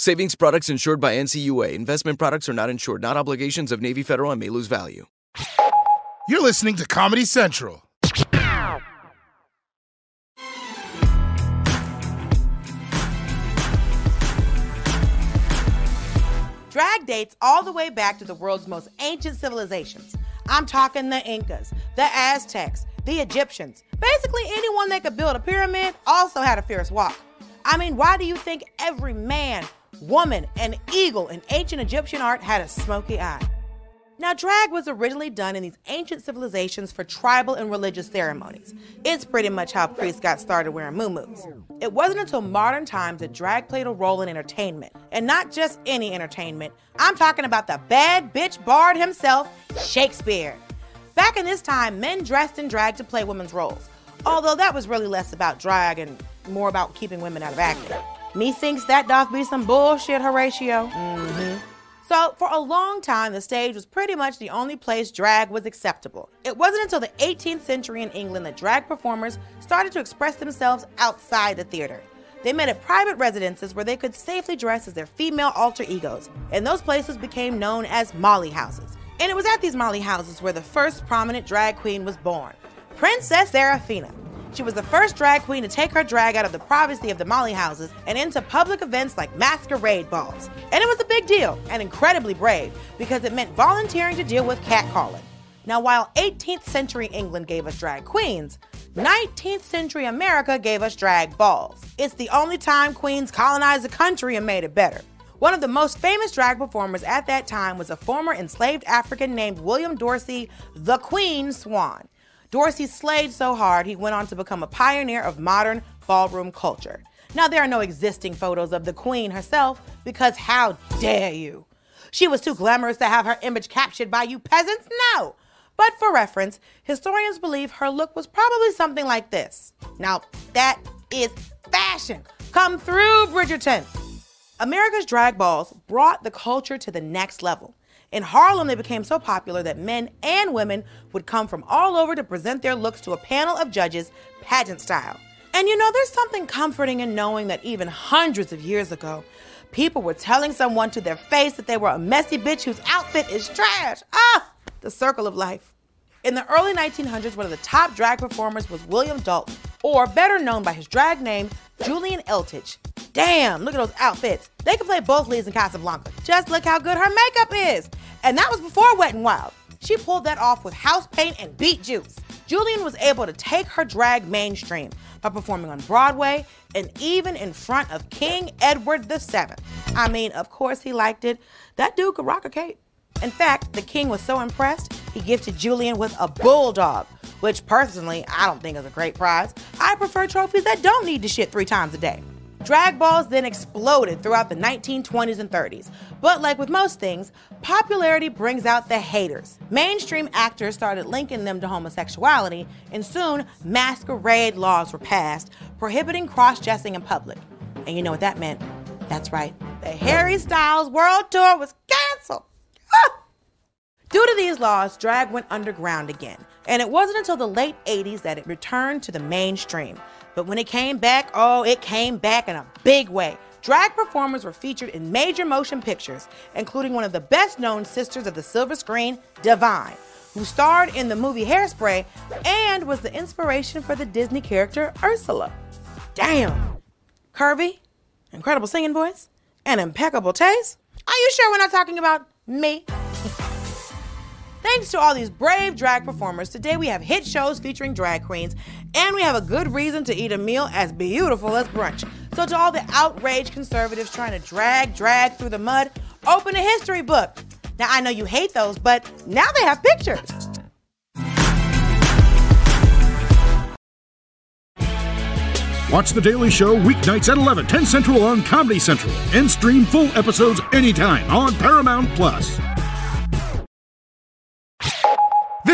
Savings products insured by NCUA. Investment products are not insured, not obligations of Navy Federal and may lose value. You're listening to Comedy Central. Drag dates all the way back to the world's most ancient civilizations. I'm talking the Incas, the Aztecs, the Egyptians. Basically, anyone that could build a pyramid also had a fierce walk. I mean, why do you think every man, woman, and eagle in ancient Egyptian art had a smoky eye? Now, drag was originally done in these ancient civilizations for tribal and religious ceremonies. It's pretty much how priests got started wearing muumuus. It wasn't until modern times that drag played a role in entertainment, and not just any entertainment. I'm talking about the bad bitch bard himself, Shakespeare. Back in this time, men dressed in drag to play women's roles, although that was really less about drag and more about keeping women out of acting. Methinks that doth be some bullshit, Horatio. Mm-hmm. So, for a long time, the stage was pretty much the only place drag was acceptable. It wasn't until the 18th century in England that drag performers started to express themselves outside the theater. They met at private residences where they could safely dress as their female alter egos, and those places became known as Molly houses. And it was at these Molly houses where the first prominent drag queen was born Princess Seraphina. She was the first drag queen to take her drag out of the privacy of the Molly houses and into public events like masquerade balls. And it was a big deal and incredibly brave because it meant volunteering to deal with catcalling. Now, while 18th century England gave us drag queens, 19th century America gave us drag balls. It's the only time queens colonized the country and made it better. One of the most famous drag performers at that time was a former enslaved African named William Dorsey, the Queen Swan. Dorsey slayed so hard he went on to become a pioneer of modern ballroom culture. Now, there are no existing photos of the Queen herself because how dare you? She was too glamorous to have her image captured by you peasants? No! But for reference, historians believe her look was probably something like this. Now, that is fashion. Come through, Bridgerton. America's drag balls brought the culture to the next level. In Harlem, they became so popular that men and women would come from all over to present their looks to a panel of judges, pageant style. And you know, there's something comforting in knowing that even hundreds of years ago, people were telling someone to their face that they were a messy bitch whose outfit is trash. Ah, the circle of life. In the early 1900s, one of the top drag performers was William Dalton, or better known by his drag name, Julian Eltinge. Damn, look at those outfits. They can play both leads in Casablanca. Just look how good her makeup is. And that was before Wet n Wild. She pulled that off with house paint and beet juice. Julian was able to take her drag mainstream by performing on Broadway and even in front of King Edward VII. I mean, of course he liked it. That dude could rock a cape. In fact, the king was so impressed, he gifted Julian with a bulldog, which personally I don't think is a great prize. I prefer trophies that don't need to shit three times a day. Drag balls then exploded throughout the 1920s and 30s. But like with most things, popularity brings out the haters. Mainstream actors started linking them to homosexuality, and soon masquerade laws were passed prohibiting cross dressing in public. And you know what that meant? That's right, the Harry Styles World Tour was canceled. Due to these laws, drag went underground again, and it wasn't until the late 80s that it returned to the mainstream. But when it came back, oh, it came back in a big way. Drag performers were featured in major motion pictures, including one of the best known sisters of the silver screen, Divine, who starred in the movie Hairspray and was the inspiration for the Disney character Ursula. Damn! Curvy, incredible singing voice, and impeccable taste. Are you sure we're not talking about me? Thanks to all these brave drag performers, today we have hit shows featuring drag queens, and we have a good reason to eat a meal as beautiful as brunch. So, to all the outraged conservatives trying to drag, drag through the mud, open a history book. Now, I know you hate those, but now they have pictures. Watch The Daily Show weeknights at 11, 10 Central on Comedy Central, and stream full episodes anytime on Paramount Plus.